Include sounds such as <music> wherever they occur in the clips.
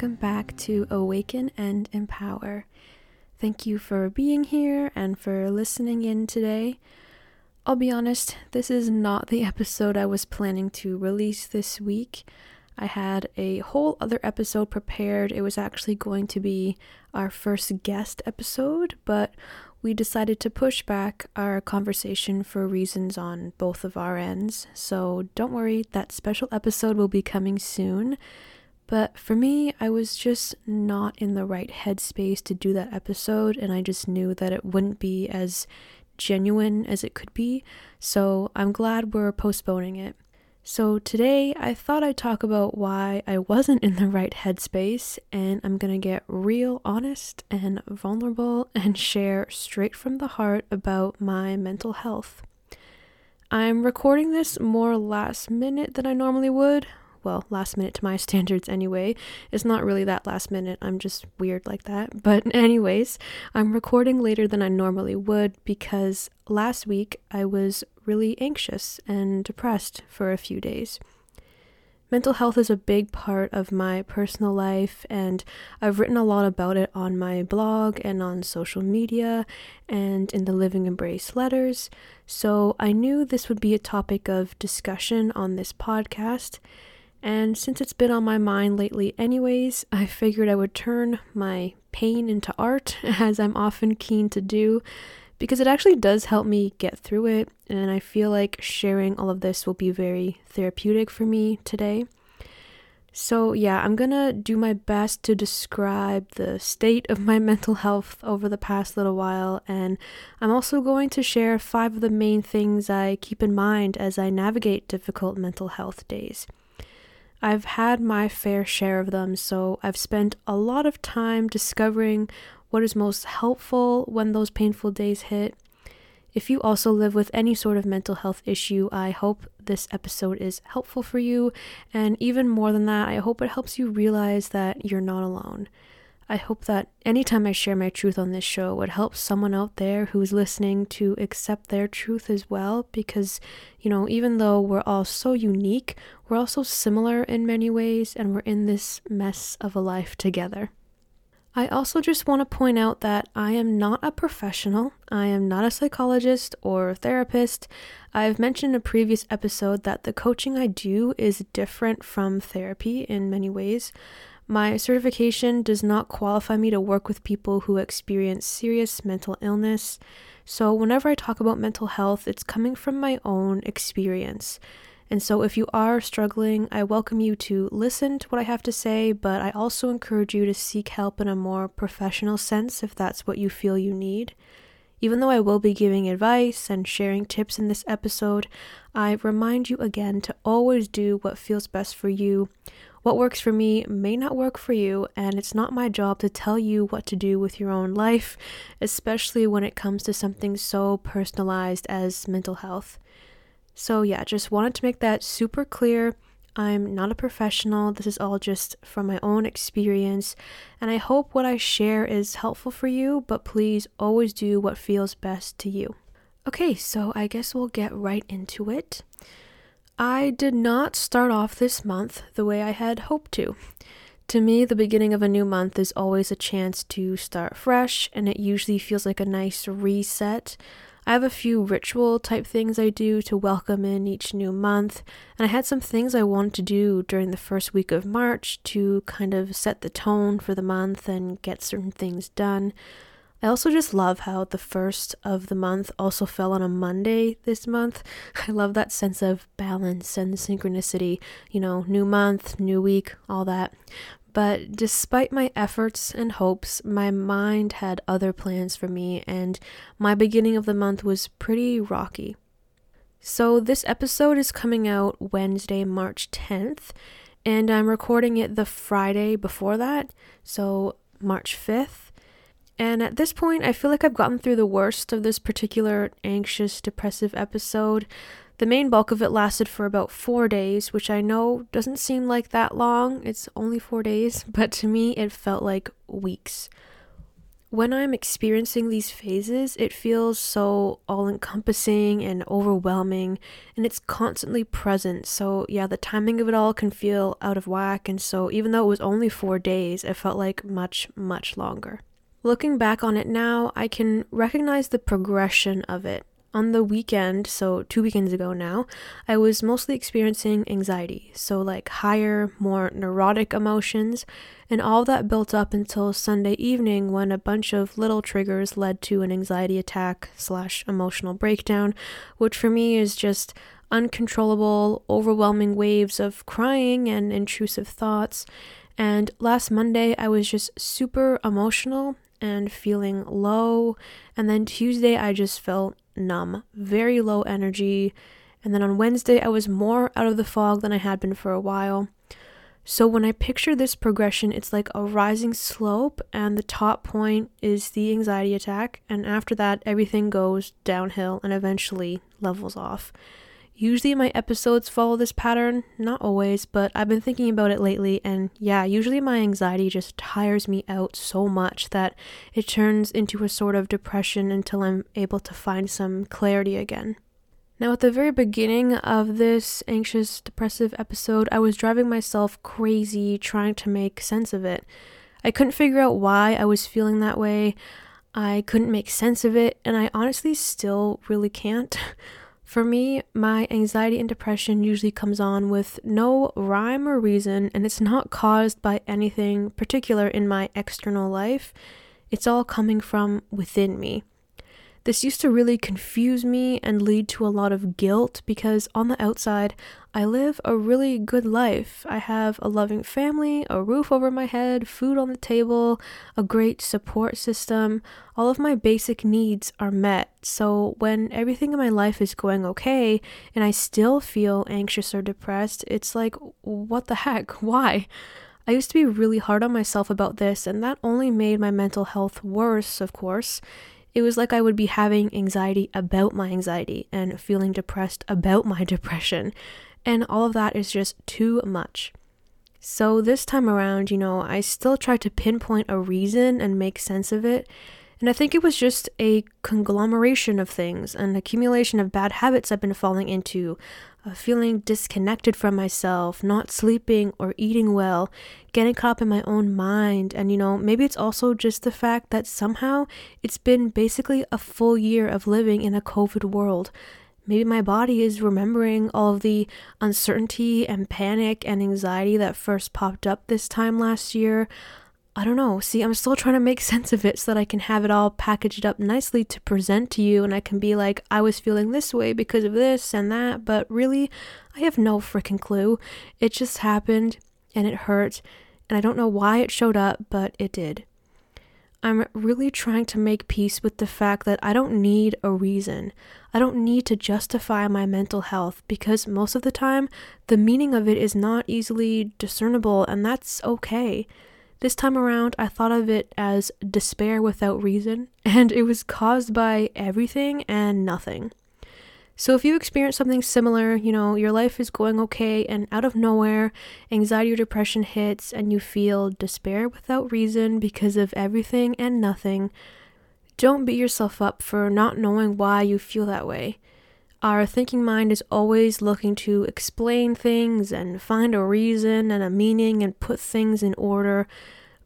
welcome back to Awaken and Empower. Thank you for being here and for listening in today. I'll be honest, this is not the <laughs> episode I was planning to release this week. I had a whole other episode prepared. It was actually going to be our first guest episode, but we decided to push back our conversation for reasons on both of our ends. So don't worry, that special episode will be coming soon. But for me, I was just not in the right headspace to do that episode, and I just knew that it wouldn't be as genuine as it could be. So I'm glad we're postponing it. So, today I thought I'd talk about why I wasn't in the right headspace, and I'm gonna get real honest and vulnerable and share straight from the heart about my mental health. I'm recording this more last minute than I normally would, well, last minute to my <laughs> standards anyway. It's not really that last minute, I'm just weird like that. But, <laughs> anyways, I'm recording later than I normally would because last week I was really anxious and depressed for a few days. Mental health is a big part of my personal life, and I've written a lot about it on my blog and on social media and in the Living Embrace letters. So I knew this would be a topic of discussion on this podcast. And since it's been on my mind lately, anyways, I figured I would turn my pain into art, <laughs> as I'm often keen to do, because it actually does help me get through it. And I feel like sharing all of this will be very therapeutic for me today. So, yeah, I'm gonna do my best to describe the state of my <laughs> mental health over the past little while, and I'm also going to share five of the main things I keep in mind as I navigate difficult mental health days. I've had my fair share of them, so I've spent a lot of time discovering what is most helpful when those painful days hit. If you also live with any sort of mental health issue, I hope this episode is helpful for you. And even more than that, I hope it helps you realize that you're not alone. I hope that anytime I share my truth on this show would help someone out there who's listening to accept their truth as well because, you know, even though we're all so unique, we're also similar in many ways and we're in this mess of a life together. I also just want to point out that I am not a professional. I am not a psychologist or therapist. I've mentioned in a previous episode that the coaching I do is different from therapy in many ways. My certification does not qualify me to work with people who experience serious mental illness. So, whenever I talk about mental health, it's coming from my own experience. And so, if you are struggling, I welcome you to listen to what I have to say, but I also encourage you to seek help in a more professional sense if that's what you feel you need. Even though I will be giving advice and sharing tips in this episode, I remind you again to always do what feels best for you what works for me may not work for you, and it's not my job to tell you what to do with your own life, especially when it comes to something so personalized as mental health. So, yeah, just wanted to make that super clear. I'm not a professional. This is all just from my own experience, and I hope what I share is helpful for you, but please always do what feels best to you. Okay, so I guess we'll get right into it. I did not start off this month the way I had hoped to. To me, the beginning of a new month is always a chance to start fresh, and it usually feels like a nice reset. I have a few ritual type things I do to welcome in each new month, and I had some things I wanted to do during the first week of March to kind of set the tone for the month and get certain things done. I also just love how the first of the month also fell on a Monday this month. <laughs> I love that sense of balance and synchronicity. You know, new month, new week, all that. But despite my efforts and hopes, my mind had other plans for me, and my beginning of the month was pretty rocky. So, this episode is coming out Wednesday, March 10th, and I'm recording it the Friday before that, so March 5th. And at this point, I feel like I've gotten through the worst of this particular anxious, depressive episode. The main bulk of it lasted for about four days, which I know doesn't seem like that long. It's only four days, <laughs> but to me, it felt like weeks. when I'm experiencing these phases, it feels so all encompassing and overwhelming, and it's constantly present. So, yeah, the timing of it all can feel out of whack. And so, even though it was only four days, it felt like much, much longer. Looking back on it now, I can recognize the progression of it on the weekend, so two weekends ago now, I was mostly experiencing anxiety. So, like higher, more neurotic emotions, and all that built up until Sunday evening when a bunch of little triggers led to an anxiety attack slash emotional breakdown, which for me is just uncontrollable, overwhelming waves of crying and intrusive thoughts. And last Monday, I was just super emotional and feeling low. And then Tuesday, I just felt numb, very low energy. And then on Wednesday, I was more out of the fog than I had been for a while. So when I picture this progression, it's like a rising slope, and the top point is the anxiety attack, and after that, everything goes downhill and eventually levels off. Usually my episodes follow this pattern, not always, but I've been thinking about it lately, and yeah, usually my anxiety just tires me out so much that it turns into a sort of depression until I'm able to find some clarity again. Now, at the very beginning of this anxious, depressive episode, I was driving myself crazy trying to make sense of it. I couldn't figure out why I was feeling that way. I couldn't make sense of it, and I honestly still really can't. <laughs> For me, my anxiety and depression usually comes on with no rhyme or reason, and it's not caused by anything particular in my external life. It's all coming from within me. This used to really confuse me and lead to a lot of guilt because on the outside, I live a really good life. I have a loving family, a roof over my head, food on the table, a great support system. All of my basic needs are met. So when everything in my life is going okay and I still feel anxious or depressed, it's like, what the heck? <laughs> Why? I used to be really hard on myself about this, and that only made my mental health worse, of course. It was like I would be having anxiety about my anxiety and feeling depressed about my <laughs> depression. And all of that is just too much. So this time around, you know, I still tried to pinpoint a reason and make sense of it. And I think it was just a conglomeration of things, an accumulation of bad habits I've been falling into, uh, feeling disconnected from myself, not sleeping or eating well, getting caught up in my own mind. And, you know, maybe it's also just the fact that somehow it's been basically a full year of living in a COVID world. Maybe my body is remembering all of the uncertainty and panic and anxiety that first popped up this time last year. I don't know. See, I'm still trying to make <laughs> sense of it so that I can have it all packaged up nicely to present to you and I can be like, I was feeling this way because of this and that, but really, I have no freaking clue. It just happened and it hurt, and I don't know why it showed up, but it did. I'm really trying to make peace with the fact that I don't need a reason. I don't need to justify my mental health because most of the time the meaning of it is not easily discernible, and that's okay. This time around, I thought of it as despair without reason, <laughs> and it was caused by everything and nothing. So, if you experience something similar, you know, your life is going okay, and out of nowhere, anxiety or depression hits, and you feel despair without reason because of everything and nothing, don't beat yourself up for not knowing why you feel that way. Our thinking mind is always looking to explain things and find a reason and a meaning and put things in order,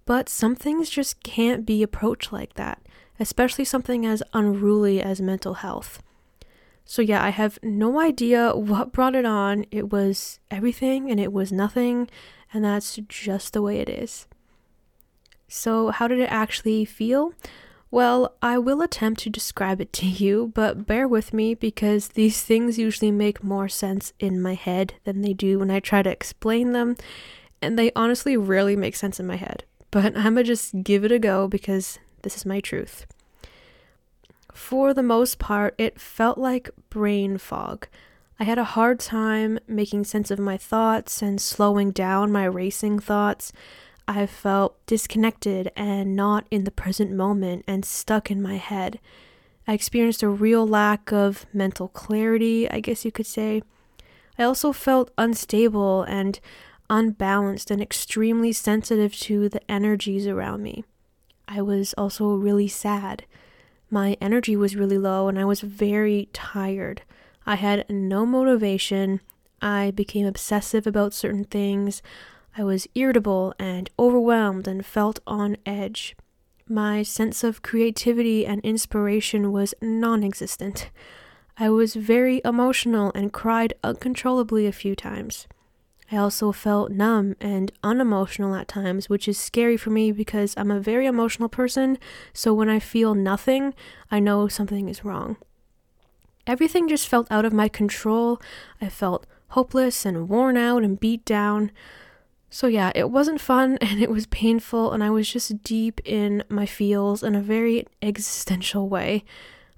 but some things just can't be approached like that, especially something as unruly as mental health. So, yeah, I have no idea what brought it on. It was everything and it was nothing, and that's just the way it is. So, how did it actually feel? Well, I will attempt to describe it to you, but bear with me because these things usually make more sense in my head than they do when I try to explain them, and they honestly rarely make sense in my head. But <laughs> I'm gonna just give it a go because this is my truth. For the most part, it felt like brain fog. I had a hard time making sense of my thoughts and slowing down my racing thoughts. I felt disconnected and not in the present moment and stuck in my head. I experienced a real lack of mental clarity, I guess you could say. I also felt unstable and unbalanced and extremely sensitive to the energies around me. I was also really sad. My energy was really low and I was very tired. I had no motivation. I became obsessive about certain things. I was irritable and overwhelmed and felt on edge. My sense of creativity and inspiration was non existent. I was very emotional and cried uncontrollably a few times. I also felt numb and unemotional at times, which is scary for me because I'm a very emotional person, so when I feel nothing, I know something is wrong. Everything just felt out of my control. I felt hopeless and worn out and beat down. So, yeah, it wasn't fun <laughs> and it was painful, and I was just deep in my feels in a very existential way.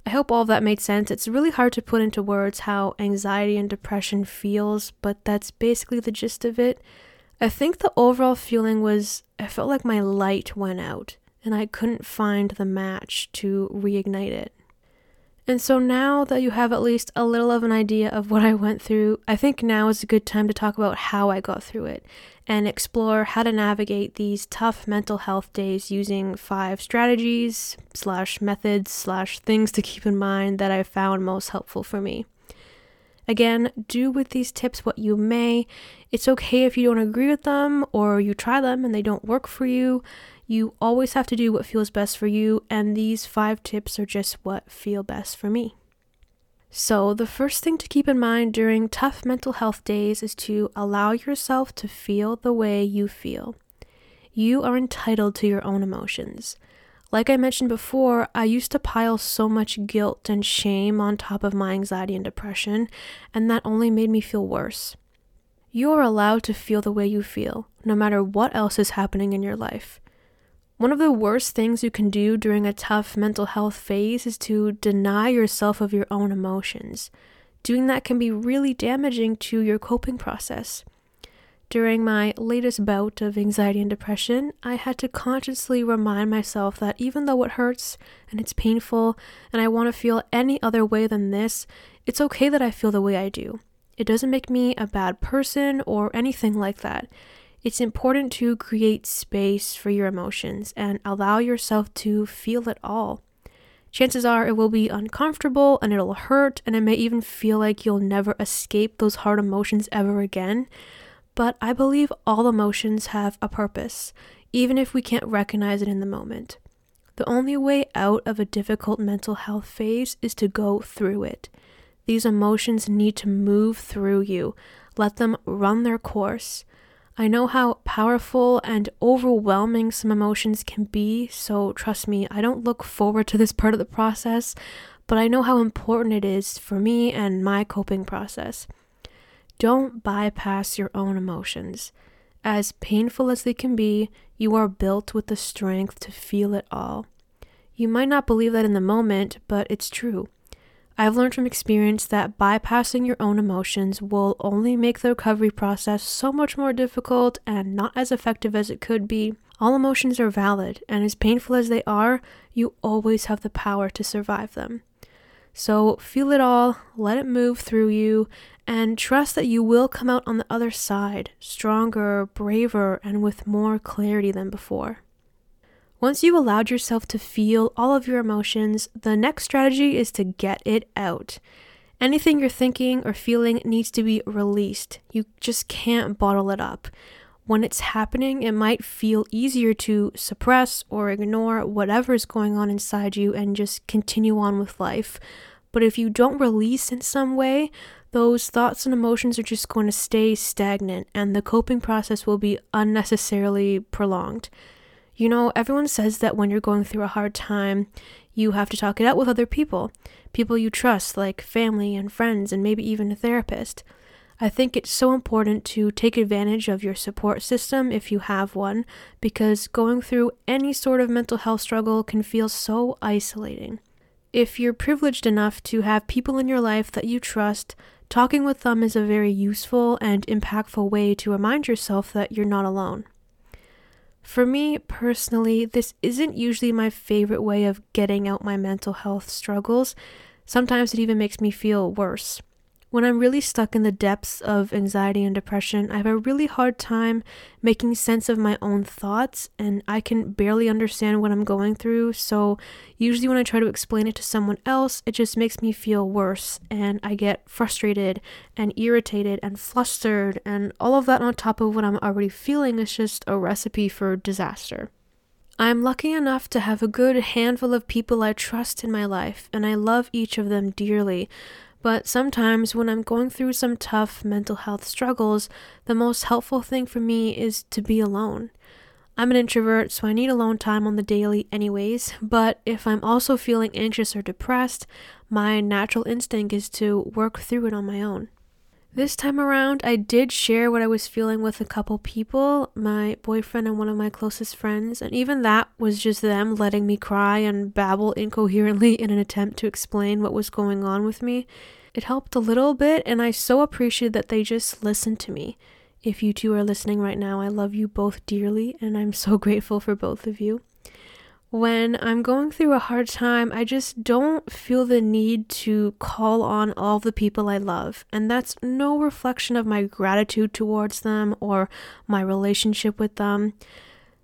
I hope all of that made sense. It's really hard to put into words how anxiety and depression feels, but that's basically the gist of it. I think the overall feeling was I felt like my light went out and I couldn't find the match to reignite it. And so now that you have at least a little of an idea of what I went through, I think now is a good time to talk about how I got through it and explore how to navigate these tough mental health days using five strategies slash methods slash things to keep in mind that I found most helpful for me. Again, do with these tips what you may. It's okay if you don't agree with them or you try them and they don't work for you. You always have to do what feels best for you, and these five tips are just what feel best for me. So, the first thing to keep in mind during tough mental health days is to allow yourself to feel the way you feel. You are entitled to your own emotions. Like I mentioned before, I used to pile so much guilt and shame on top of my anxiety and depression, and that only made me feel worse. You are allowed to feel the way you feel, no matter what else is happening in your life. One of the worst things you can do during a tough mental health phase is to deny yourself of your own emotions. Doing that can be really damaging to your coping process. During my latest bout of anxiety and depression, I had to consciously remind myself that even though it hurts and it's painful and I want to feel any other way than this, it's okay that I feel the way I do. It doesn't make me a bad person or anything like that. It's important to create space for your emotions and allow yourself to feel it all. Chances are it will be uncomfortable and it'll hurt, and it may even feel like you'll never escape those hard emotions ever again. But I believe all emotions have a purpose, even if we can't recognize it in the moment. The only way out of a difficult mental health phase is to go through it. These emotions need to move through you. Let them run their course. I know how powerful and overwhelming some emotions can be, so trust me, I don't look forward to this part of the process, but I know how important it is for me and my coping process. Don't bypass your own emotions. As painful as they can be, you are built with the strength to feel it all. You might not believe that in the moment, but it's true. I've learned from experience that bypassing your own emotions will only make the recovery process so much more difficult and not as effective as it could be. All emotions are valid, and as painful as they are, you always have the power to survive them. So feel it all, let it move through you, and trust that you will come out on the other side stronger, braver, and with more clarity than before. Once you've allowed yourself to feel all of your emotions, the next strategy is to get it out. Anything you're thinking or feeling needs to be released. You just can't bottle it up. When it's happening, it might feel easier to suppress or ignore whatever is going on inside you and just continue on with life. But if you don't release in some way, those thoughts and emotions are just going to stay stagnant and the coping process will be unnecessarily prolonged. You know, everyone says that when you're going through a hard time, you have to talk it out with other people, people you trust, like family and friends, and maybe even a therapist. I think it's so important to take advantage of your support system if you have one, because going through any sort of mental health struggle can feel so isolating. If you're privileged enough to have people in your life that you trust, talking with them is a very useful and impactful way to remind yourself that you're not alone. For me personally, this isn't usually my favorite way of getting out my mental health struggles. Sometimes it even makes me feel worse. When I'm really stuck in the depths of anxiety and depression, I have a really hard time making sense of my own thoughts and I can barely understand what I'm going through. So, usually, when I try to explain it to someone else, it just makes me feel worse and I get frustrated and irritated and flustered, and all of that on top of what I'm already feeling is just a recipe for disaster. I'm lucky enough to have a good handful of people I trust in my life, and I love each of them dearly. But sometimes, when I'm going through some tough mental health struggles, the most helpful thing for me is to be alone. I'm an introvert, so I need alone time on the daily, anyways. But if I'm also feeling anxious or depressed, my natural instinct is to work through it on my own. This time around, I did share what I was feeling with a couple people, my boyfriend and one of my closest friends, and even that was just them letting me cry and babble incoherently in an attempt to explain what was going on with me. It helped a little bit, and I so appreciated that they just listened to me. If you two are listening right now, I love you both dearly, and I'm so <laughs> grateful for both of you when I'm going through a hard time, I just don't feel the need to call on all the people I love. And that's no reflection of my gratitude towards them or my relationship with them.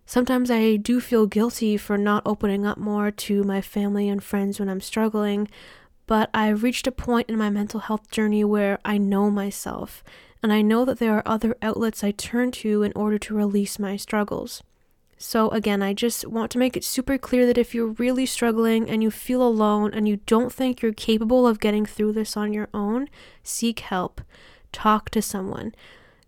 Sometimes I do feel guilty for not opening up more to my family and friends when I'm struggling, but I've reached a point in my mental health journey where I know myself, and I know that there are other outlets I turn to in order to release my struggles. So, again, I just want to make it super clear that if you're really struggling and you feel alone and you don't think you're capable of getting through this on your own, seek help. Talk to someone.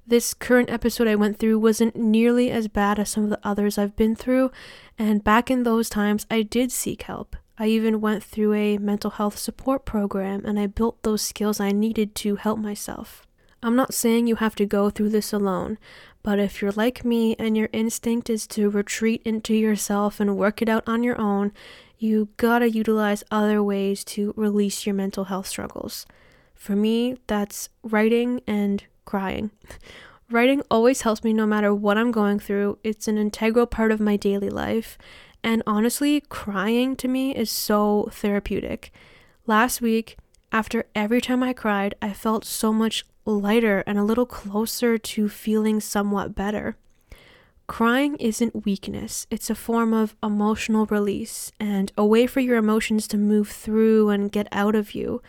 This current episode I went through wasn't nearly as bad as some of the others I've been through, and back in those times, I did seek help. I even went through a mental health support program and I built those skills I needed to help myself. I'm not saying you have to go through this alone, but if you're like me and your instinct is to retreat into yourself and work it out on your own, you gotta utilize other ways to release your mental health struggles. For me, that's writing and crying. <laughs> writing always helps me no matter what I'm going through, it's an integral part of my daily life. And honestly, crying to me is so therapeutic. Last week, after every time I cried, I felt so much lighter and a little closer to feeling somewhat better. Crying isn't weakness, it's a form of emotional release and a way for your emotions to move through and get out of you.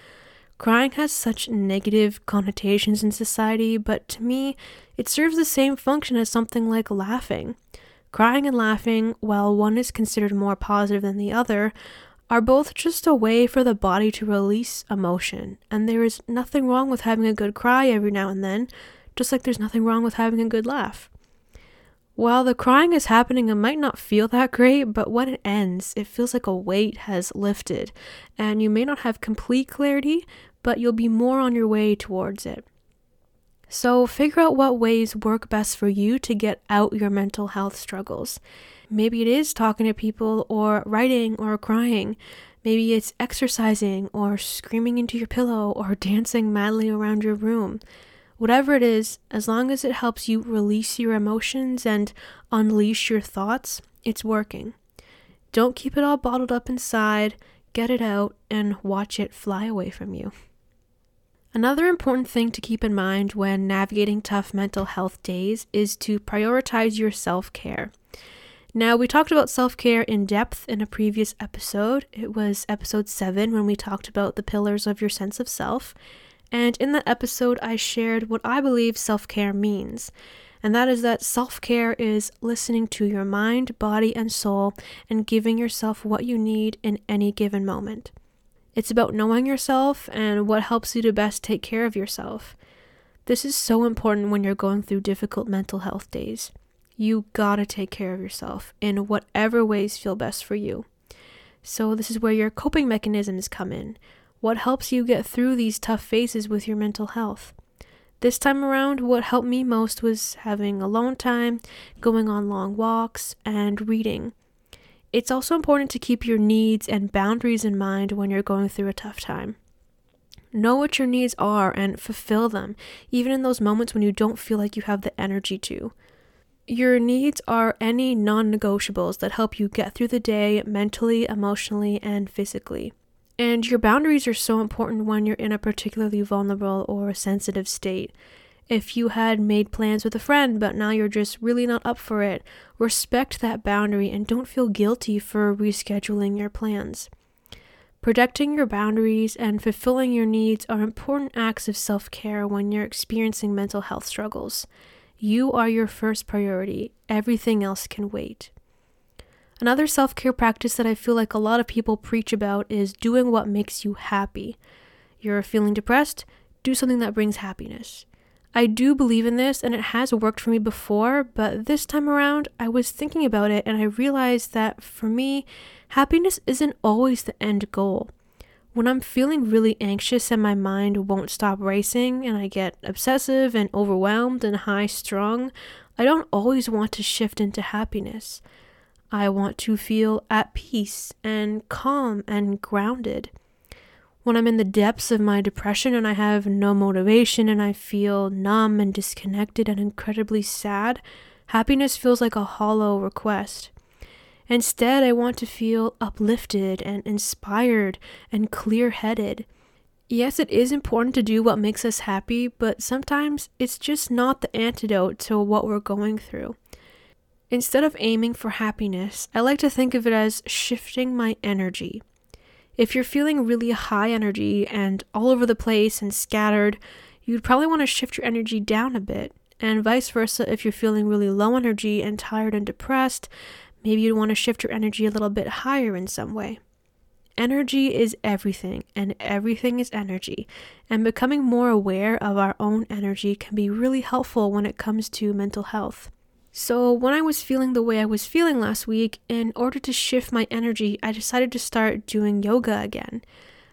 Crying has such negative connotations in society, but to me, it serves the same function as something like laughing. Crying and laughing, while one is considered more positive than the other, are both just a way for the body to release emotion, and there is nothing wrong with having a good cry every now and then, just like there's nothing wrong with having a good laugh. While the crying is happening, it might not feel that great, but when it ends, it feels like a weight has lifted, and you may not have complete clarity, but you'll be more on your way towards it. So, figure out what ways work best for you to get out your mental health struggles. Maybe it is talking to people or writing or crying. Maybe it's exercising or screaming into your pillow or <laughs> dancing madly around your room. Whatever it is, as long as it helps you release your emotions and unleash your thoughts, it's working. Don't keep it all bottled up inside, get it out, and watch it fly away from you. Another important thing to keep in mind when navigating tough mental health days is to prioritize your self care. Now, we talked about self care in depth in a previous episode. It was episode 7 when we talked about the pillars of your sense of self. And in that episode, I shared what I believe self care means. And that is that self care is listening to your mind, body, and soul and giving yourself what you need in any given moment. It's about knowing yourself and what helps you to best take care of yourself. This is so important when you're going through difficult mental health days. You gotta take care of yourself in whatever ways feel best for you. So, this is where your coping mechanisms come in. What helps you get through these tough phases with your mental health? This time around, what helped me most was having alone time, going on long walks, and reading. It's also important to keep your needs and boundaries in mind when you're going through a tough time. Know what your needs are and fulfill them, even in those moments when you don't feel like you have the energy to. Your needs are any non negotiables that help you get through the day mentally, emotionally, and physically. And your boundaries are so important when you're in a particularly vulnerable or sensitive state. If you had made plans with a friend, but now you're just really not up for it, respect that boundary and don't feel guilty for rescheduling your plans. Protecting your boundaries and fulfilling your needs are important acts of self care when you're experiencing mental health struggles. You are your first priority, everything else can wait. Another self care practice that I feel like a lot of people preach about is doing what makes you happy. You're feeling depressed? Do something that brings happiness. I do believe in this and it has worked for me before, but this time around I was thinking about it and I realized that for me, happiness isn't always the end goal. When I'm feeling really anxious and my mind won't stop racing and I get obsessive and overwhelmed and high strung, I don't always want to shift into happiness. I want to feel at peace and calm and grounded when I'm in the depths of my depression and I have no motivation and I feel numb and disconnected and incredibly sad, happiness feels like a hollow request. Instead, I want to feel uplifted and inspired and clear headed. Yes, it is important to do what makes us happy, but sometimes it's just not the antidote to what we're going through. Instead of aiming for happiness, I like to think of it as shifting my energy. If you're feeling really high energy and all over the place and scattered, you'd probably want to shift your energy down a bit. And vice versa, if you're feeling really low energy and tired and depressed, maybe you'd want to shift your energy a little bit higher in some way. Energy is everything, and everything is energy. And becoming more aware of our own energy can be really helpful when it comes to mental health. So, when I was feeling the way I was feeling last week, in order to shift my energy, I decided to start doing yoga again.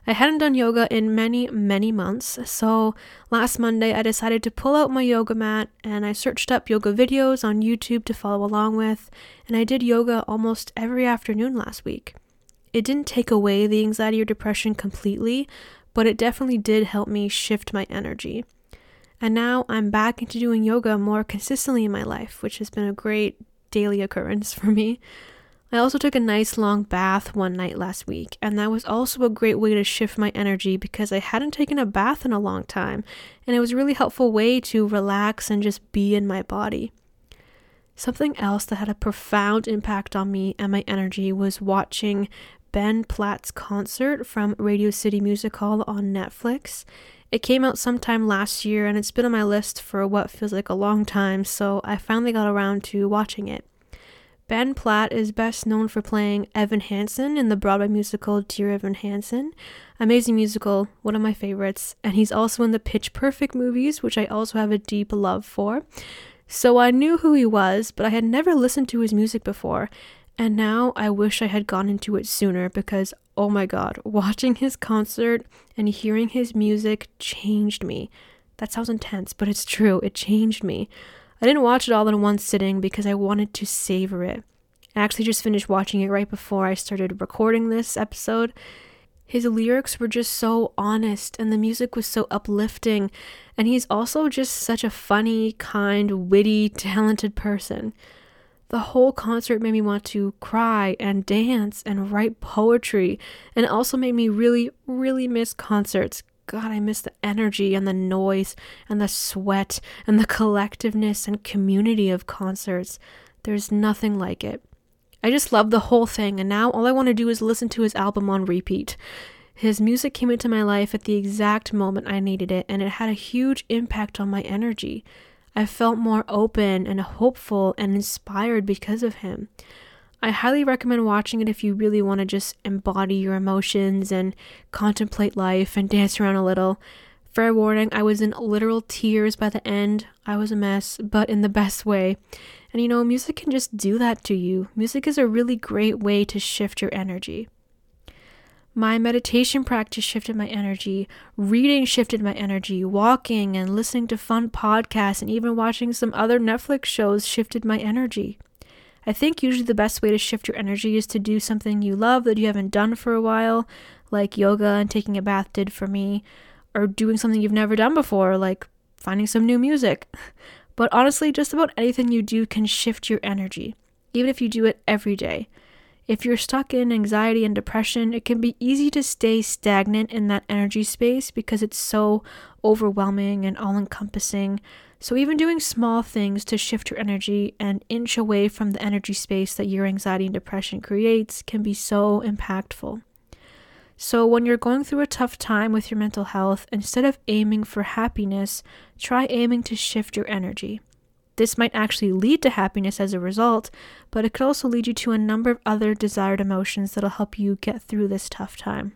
I hadn't done yoga in many, many months, so last Monday I decided to pull out my yoga mat and I searched up yoga videos on YouTube to follow along with, and I did yoga almost every afternoon last week. It didn't take away the anxiety or depression completely, but it definitely did help me shift my energy. And now I'm back into doing yoga more consistently in my life, which has been a great daily occurrence <laughs> for me. I also took a nice long bath one night last week, and that was also a great way to shift my energy because I hadn't taken a bath in a long time, and it was a really helpful way to relax and just be in my body. Something else that had a profound impact on me and my energy was watching Ben Platt's concert from Radio City Music Hall on Netflix. It came out sometime last year and it's been on my list for what feels like a long time, so I finally got around to watching it. Ben Platt is best known for playing Evan Hansen in the Broadway musical Dear Evan Hansen. Amazing musical, one of my favorites, and he's also in the Pitch Perfect movies, which I also have a deep love for. So I knew who he was, but I had never listened to his music before, and now I wish I had gone into it sooner because, oh my god, <laughs> watching his concert and hearing his music changed me. That sounds intense, but it's true. It changed me. I didn't watch it all in one sitting because I wanted to savor it. I actually just finished watching it right before I started recording this episode. His lyrics were just so honest and the music was so uplifting, and he's also just such a funny, kind, witty, <laughs> talented person. The whole concert made me want to cry and dance and write poetry, and also made me really, really miss concerts. God, I miss the energy and the noise and the sweat and the collectiveness and community of concerts. There's nothing like it. I just love the whole thing, and now all I want to do is listen to his album on repeat. His music came into my life at the exact moment I needed it, and it had a huge impact on my energy. I felt more open and hopeful and inspired because of him. I highly recommend watching it if you really want to just embody your emotions and contemplate life and dance around a little. Fair warning, I was in literal tears by the end. I was a mess, but in the best way. And you know, music can just do that to you. Music is a really great way to shift your energy. My meditation practice shifted my energy, reading shifted my energy, walking and listening to fun podcasts and even watching some other Netflix shows shifted my energy. I think usually the best way to shift your energy is to do something you love that you haven't done for a while, like yoga and taking a bath did for me, or doing something you've never done before, like finding some new music. <laughs> But honestly, just about anything you do can shift your energy, even if you do it every day. If you're stuck in anxiety and depression, it can be easy to stay stagnant in that energy space because it's so overwhelming and all encompassing. So, even doing small things to shift your energy and inch away from the energy space that your anxiety and depression creates can be so impactful. So, when you're going through a tough time with your mental health, instead of aiming for happiness, try aiming to shift your energy. This might actually lead to happiness as a result, but it could also lead you to a number of other desired emotions that'll help you get through this tough time.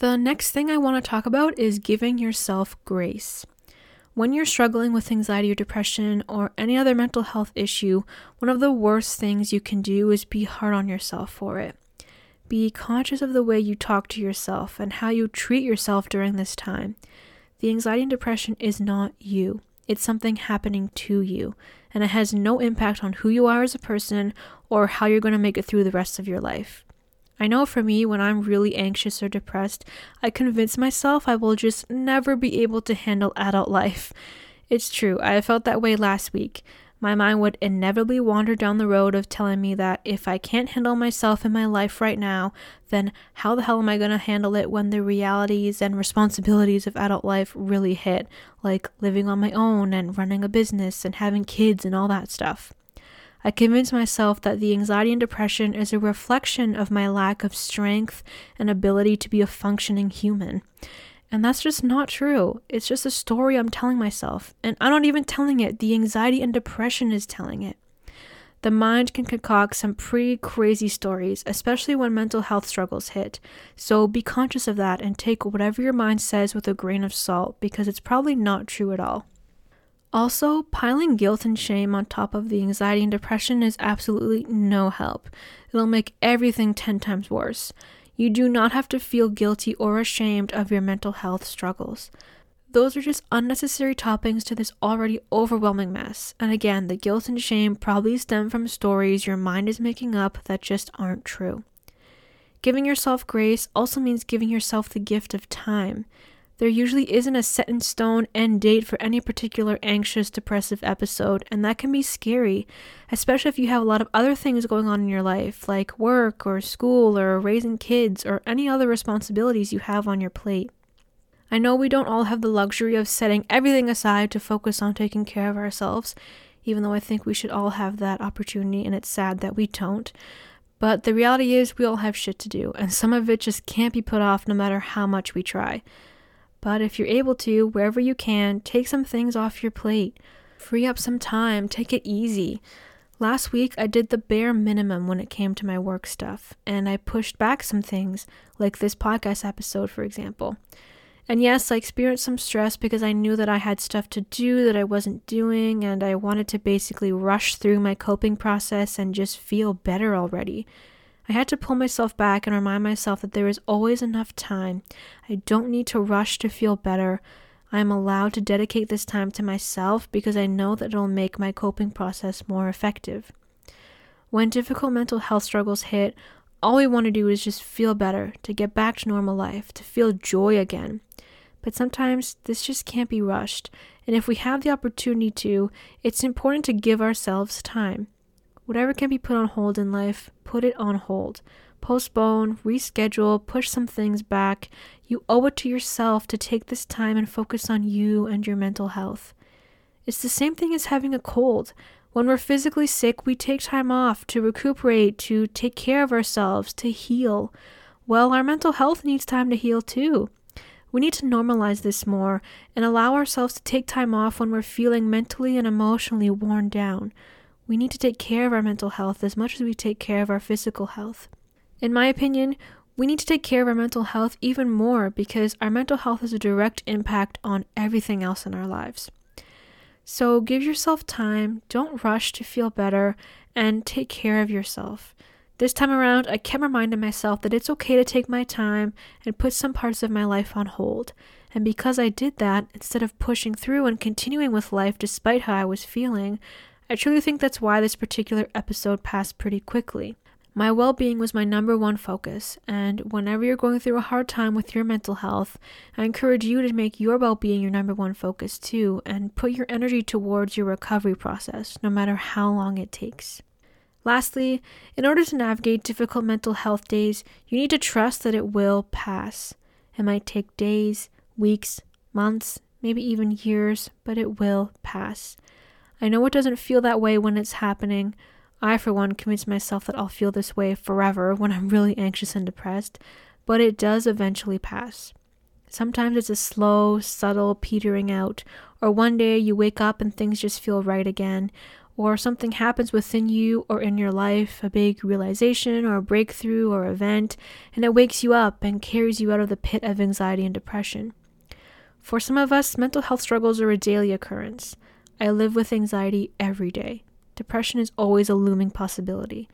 The next thing I want to talk about is giving yourself grace. When you're struggling with anxiety or depression or any other mental health issue, one of the worst things you can do is be hard on yourself for it. Be conscious of the way you talk to yourself and how you treat yourself during this time. The anxiety and depression is not you, it's something happening to you, and it has no impact on who you are as a person or how you're going to make it through the rest of your life. I know for me, when I'm really anxious or depressed, I convince myself I will just never be able to handle adult life. It's true, I felt that way last week. My mind would inevitably wander down the road of telling me that if I can't handle myself in my life right now, then how the hell am I going to handle it when the realities and responsibilities of adult life really hit, like living on my own and running a business and having kids and all that stuff? I convinced myself that the anxiety and depression is a reflection of my lack of strength and ability to be a functioning human. And that's just not true. It's just a story I'm telling myself. And I'm not even telling it, the anxiety and depression is telling it. The mind can concoct some pretty crazy stories, especially when mental health struggles hit. So be conscious of that and take whatever your mind says with a grain of salt because it's probably not true at all. Also, piling guilt and shame on top of the anxiety and depression is absolutely no help. It'll make everything 10 times worse. You do not have to feel guilty or ashamed of your mental health struggles. Those are just unnecessary toppings to this already overwhelming mess. And again, the guilt and shame probably stem from stories your mind is making up that just aren't true. Giving yourself grace also means giving yourself the gift of time. There usually isn't a set in stone end date for any particular anxious, depressive episode, and that can be scary, especially if you have a lot of other things going on in your life, like work or school or raising kids or any other responsibilities you have on your plate. I know we don't all have the luxury of setting everything aside to focus on taking care of ourselves, even though I think we should all have that opportunity, and it's sad that we don't. But the reality is, we all have shit to do, and some of it just can't be put off no matter how much we try. But if you're able to, wherever you can, take some things off your plate. Free up some time, take it easy. Last week, I did the bare minimum when it came to my work stuff, and I pushed back some things, like this podcast episode, for example. And yes, I experienced some stress because I knew that I had stuff to do that I wasn't doing, and I wanted to basically rush through my coping process and just feel better already. I had to pull myself back and remind myself that there is always enough time. I don't need to rush to feel better. I am allowed to dedicate this time to myself because I know that it'll make my coping process more effective. When difficult mental health struggles hit, all we want to do is just feel better, to get back to normal life, to feel joy again. But sometimes this just can't be rushed, and if we have the opportunity to, it's important to give ourselves time. Whatever can be put on hold in life, put it on hold. Postpone, reschedule, push some things back. You owe it to yourself to take this time and focus on you and your mental health. It's the same thing as having a cold. When we're physically sick, we take time off to recuperate, to take care of ourselves, to heal. Well, our mental health needs time to heal too. We need to normalize this more and allow ourselves to take time off when we're feeling mentally and emotionally worn down. We need to take care of our mental health as much as we take care of our physical health. In my opinion, we need to take care of our mental health even more because our mental health has a direct impact on everything else in our lives. So give yourself time, don't rush to feel better, and take care of yourself. This time around, I kept reminding myself that it's okay to take my time and put some parts of my life on hold. And because I did that, instead of pushing through and continuing with life despite how I was feeling, I truly think that's why this particular episode passed pretty quickly. My well being was my number one focus, and whenever you're going through a hard time with your mental health, I encourage you to make your well being your number one focus too, and put your energy towards your recovery process, no matter how long it takes. Lastly, in order to navigate difficult mental health days, you need to trust that it will pass. It might take days, weeks, months, maybe even years, but it will pass. I know it doesn't feel that way when it's happening. I, for one, convince myself that I'll feel this way forever when I'm really anxious and depressed, but it does eventually pass. Sometimes it's a slow, subtle petering out, or one day you wake up and things just feel right again, or something happens within you or in your life, a big realization or a breakthrough or event, and it wakes you up and carries you out of the pit of anxiety and depression. For some of us, mental health struggles are a daily occurrence. I live with anxiety every day. Depression is always a looming possibility.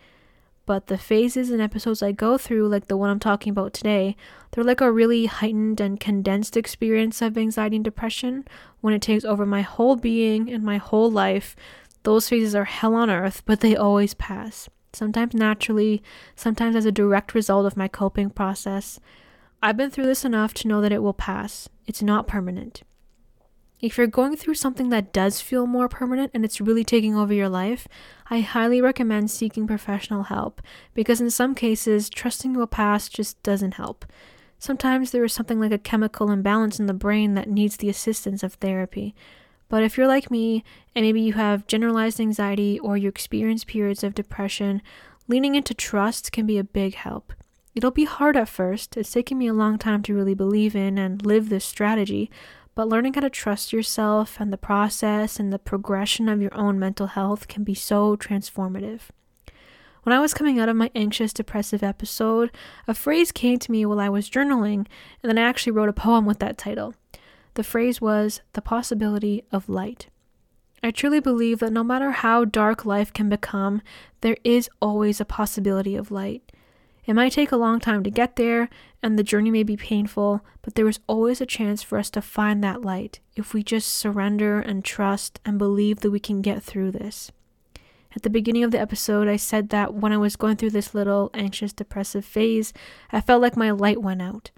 But the phases and episodes I go through, like the one I'm talking about today, they're like a really heightened and condensed experience of anxiety and depression when it takes over my whole being and my whole life those phases are hell on earth, but they always pass. Sometimes naturally, sometimes as a direct result of my coping process. I've been through this enough to know that it will pass. It's not permanent. If you're going through something that does feel more permanent and it's really taking over your life, I highly recommend seeking professional help because in some cases, trusting will past just doesn't help. Sometimes there is something like a chemical imbalance in the brain that needs the assistance of therapy. But if you're like me, and maybe you have generalized anxiety or you experience periods of depression, leaning into trust can be a big help. It'll be hard at first. It's taken me a long time to really believe in and live this strategy, but learning how to trust yourself and the process and the progression of your own mental health can be so transformative. When I was coming out of my anxious, depressive episode, a phrase came to me while I was journaling, and then I actually wrote a poem with that title. The phrase was the possibility of light. I truly believe that no matter how dark life can become, there is always a possibility of light. It might take a long time to get there, and the journey may be painful, but there is always a chance for us to find that light if we just surrender and trust and believe that we can get through this. At the beginning of the episode, I said that when I was going through this little anxious, depressive phase, I felt like my light went out.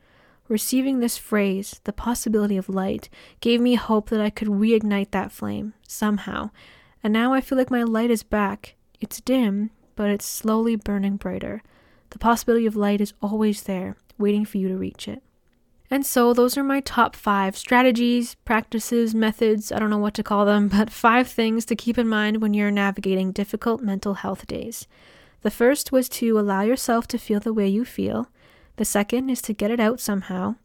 Receiving this phrase, the possibility of light, gave me hope that I could reignite that flame, somehow. And now I feel like my light is back. It's dim, but it's slowly burning brighter. The possibility of light is always there, waiting for you to reach it. And so, those are my top five strategies, practices, methods, I don't know what to call them, <laughs> but five things to keep in mind when you're navigating difficult mental health days. The first was to allow yourself to feel the way you feel. The second is to get it out somehow.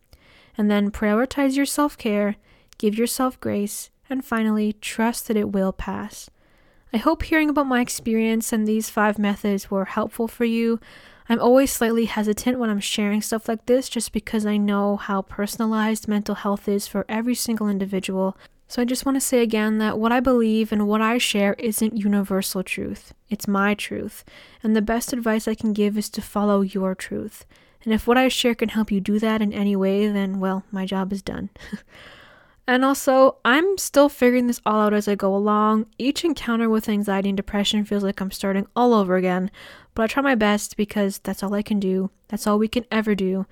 And then prioritize your self care, give yourself grace, and finally, trust that it will pass. I hope hearing about my experience and these five methods were helpful for you. I'm always slightly hesitant when I'm sharing stuff like this just because I know how personalized mental health is for every single individual. So I just want to say again that what I believe and what I share isn't universal truth. It's my truth. And the best advice I can give is to follow your truth. And if what I share can help you do that in any way, then, well, my job is done. <laughs> and also, I'm still figuring this all out as I go along. Each encounter with anxiety and depression feels like I'm starting all over again, but I try my best because that's all I can do. That's all we can ever do.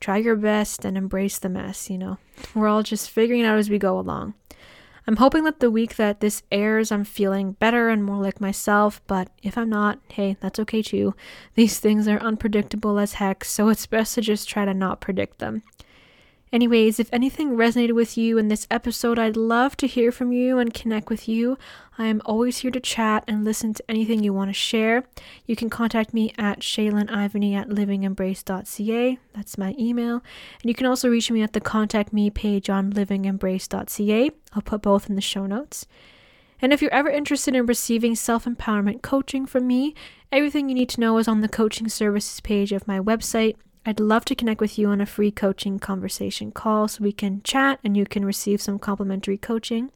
Try your best and embrace the mess, you know. We're all just figuring it out as we go along. I'm hoping that the week that this airs, I'm feeling better and more like myself, but if I'm not, hey, that's okay too. These things are unpredictable as heck, so it's best to just try to not predict them. Anyways, if anything resonated with you in this episode, I'd love to hear from you and connect with you. I am always here to chat and listen to anything you want to share. You can contact me at shaylinivany at livingembrace.ca. That's my email. And you can also reach me at the contact me page on livingembrace.ca. I'll put both in the show notes. And if you're ever interested in receiving self empowerment coaching from me, everything you need to know is on the coaching services page of my website I'd love to connect with you on a free coaching conversation call so we can chat and you can receive some complimentary coaching.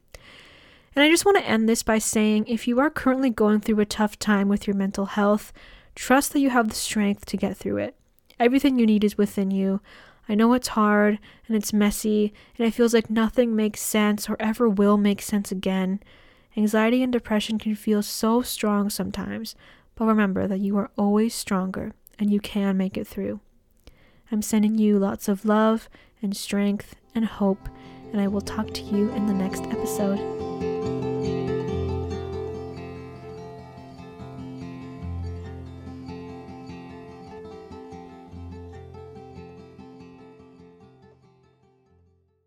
And I just want to end this by saying if you are currently going through a tough time with your mental health, trust that you have the strength to get through it. Everything you need is within you. I know it's hard and it's messy and it feels like nothing makes sense or ever will make sense again. Anxiety and depression can feel so strong sometimes, but remember that you are always stronger and you can make it through. I'm sending you lots of love and strength and hope, and I will talk to you in the next episode.